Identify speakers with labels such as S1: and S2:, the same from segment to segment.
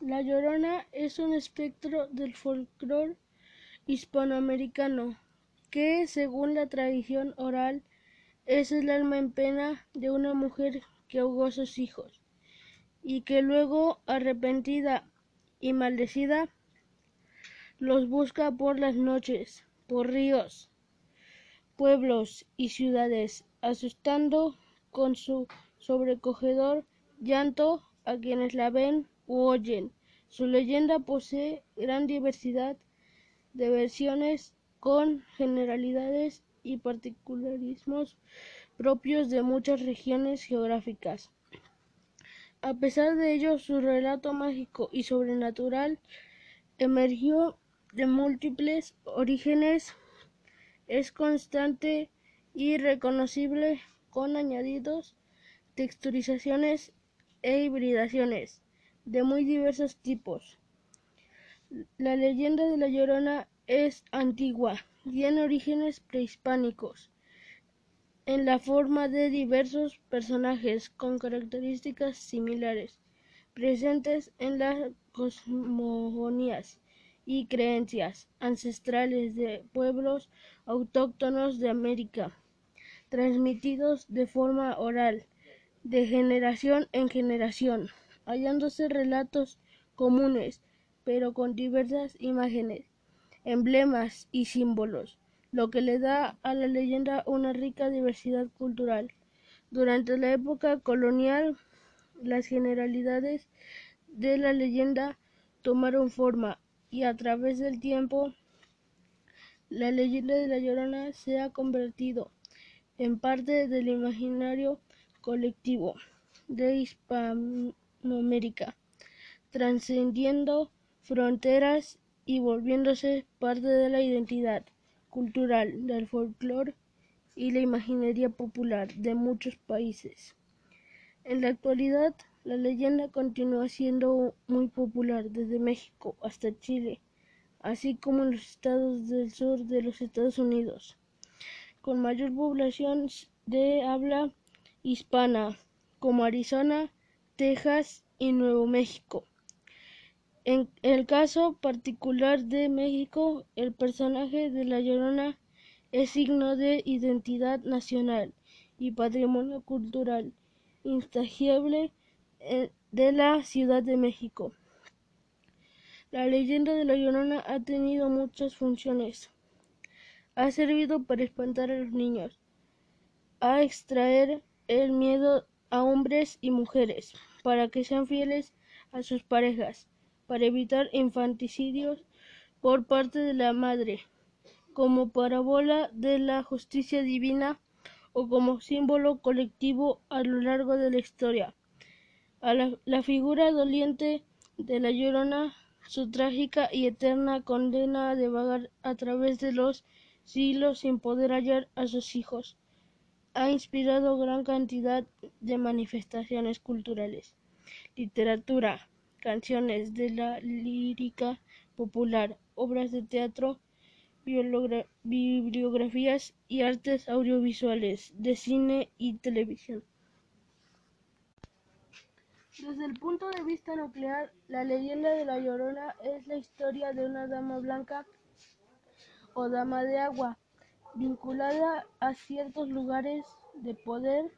S1: La Llorona es un espectro del folclore hispanoamericano que, según la tradición oral, es el alma en pena de una mujer que ahogó a sus hijos y que luego, arrepentida y maldecida, los busca por las noches, por ríos, pueblos y ciudades, asustando con su sobrecogedor llanto a quienes la ven Su leyenda posee gran diversidad de versiones con generalidades y particularismos propios de muchas regiones geográficas. A pesar de ello, su relato mágico y sobrenatural emergió de múltiples orígenes, es constante y reconocible con añadidos, texturizaciones e hibridaciones de muy diversos tipos. La leyenda de la Llorona es antigua, tiene orígenes prehispánicos, en la forma de diversos personajes con características similares, presentes en las cosmogonías y creencias ancestrales de pueblos autóctonos de América, transmitidos de forma oral, de generación en generación, hallándose relatos comunes, pero con diversas imágenes, emblemas y símbolos, lo que le da a la leyenda una rica diversidad cultural. Durante la época colonial, las generalidades de la leyenda tomaron forma y a través del tiempo la leyenda de la Llorona se ha convertido en parte del imaginario colectivo de Hispanoamérica, trascendiendo fronteras y volviéndose parte de la identidad cultural, del folclore y la imaginería popular de muchos países. En la actualidad, la leyenda continúa siendo muy popular desde México hasta Chile, así como en los estados del sur de los Estados Unidos, con mayor población de habla hispana, como Arizona, Texas y Nuevo México. En el caso particular de México, el personaje de La Llorona es signo de identidad nacional y patrimonio cultural intangible eh, de la Ciudad de México. La leyenda de La Llorona ha tenido muchas funciones. Ha servido para espantar a los niños, a extraer el miedo a hombres y mujeres, para que sean fieles a sus parejas, para evitar infanticidios por parte de la madre, como parábola de la justicia divina o como símbolo colectivo a lo largo de la historia. A la, la figura doliente de la llorona, su trágica y eterna condena de vagar a través de los siglos sin poder hallar a sus hijos, ha inspirado gran cantidad de manifestaciones culturales, literatura, canciones de la lírica popular, obras de teatro, bibliografías y artes audiovisuales, de cine y televisión. Desde el punto de vista nuclear, la leyenda de la Llorona es la historia de una dama blanca o dama de agua, vinculada a ciertos lugares de poder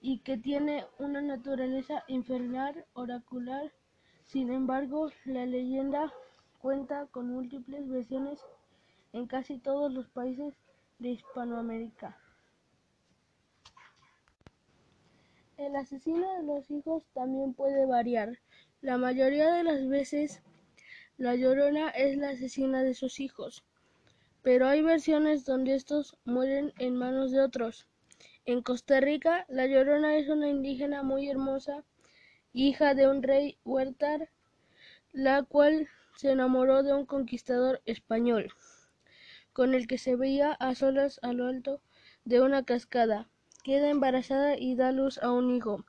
S1: y que tiene una naturaleza infernal, oracular, sin embargo, la leyenda cuenta con múltiples versiones en casi todos los países de Hispanoamérica. El asesino de los hijos también puede variar. La mayoría de las veces, la llorona es la asesina de sus hijos, pero hay versiones donde estos mueren en manos de otros. En Costa Rica, la llorona es una indígena muy hermosa hija de un rey huertar, la cual se enamoró de un conquistador español, con el que se veía a solas a lo alto de una cascada. Queda embarazada y da luz a un hijo,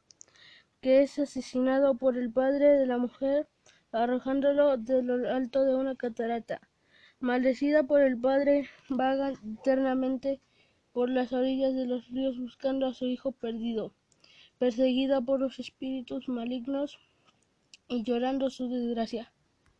S1: que es asesinado por el padre de la mujer, arrojándolo de lo alto de una catarata. Maldecida por el padre, vaga eternamente por las orillas de los ríos buscando a su hijo perdido perseguida por los espíritus malignos y llorando su desgracia.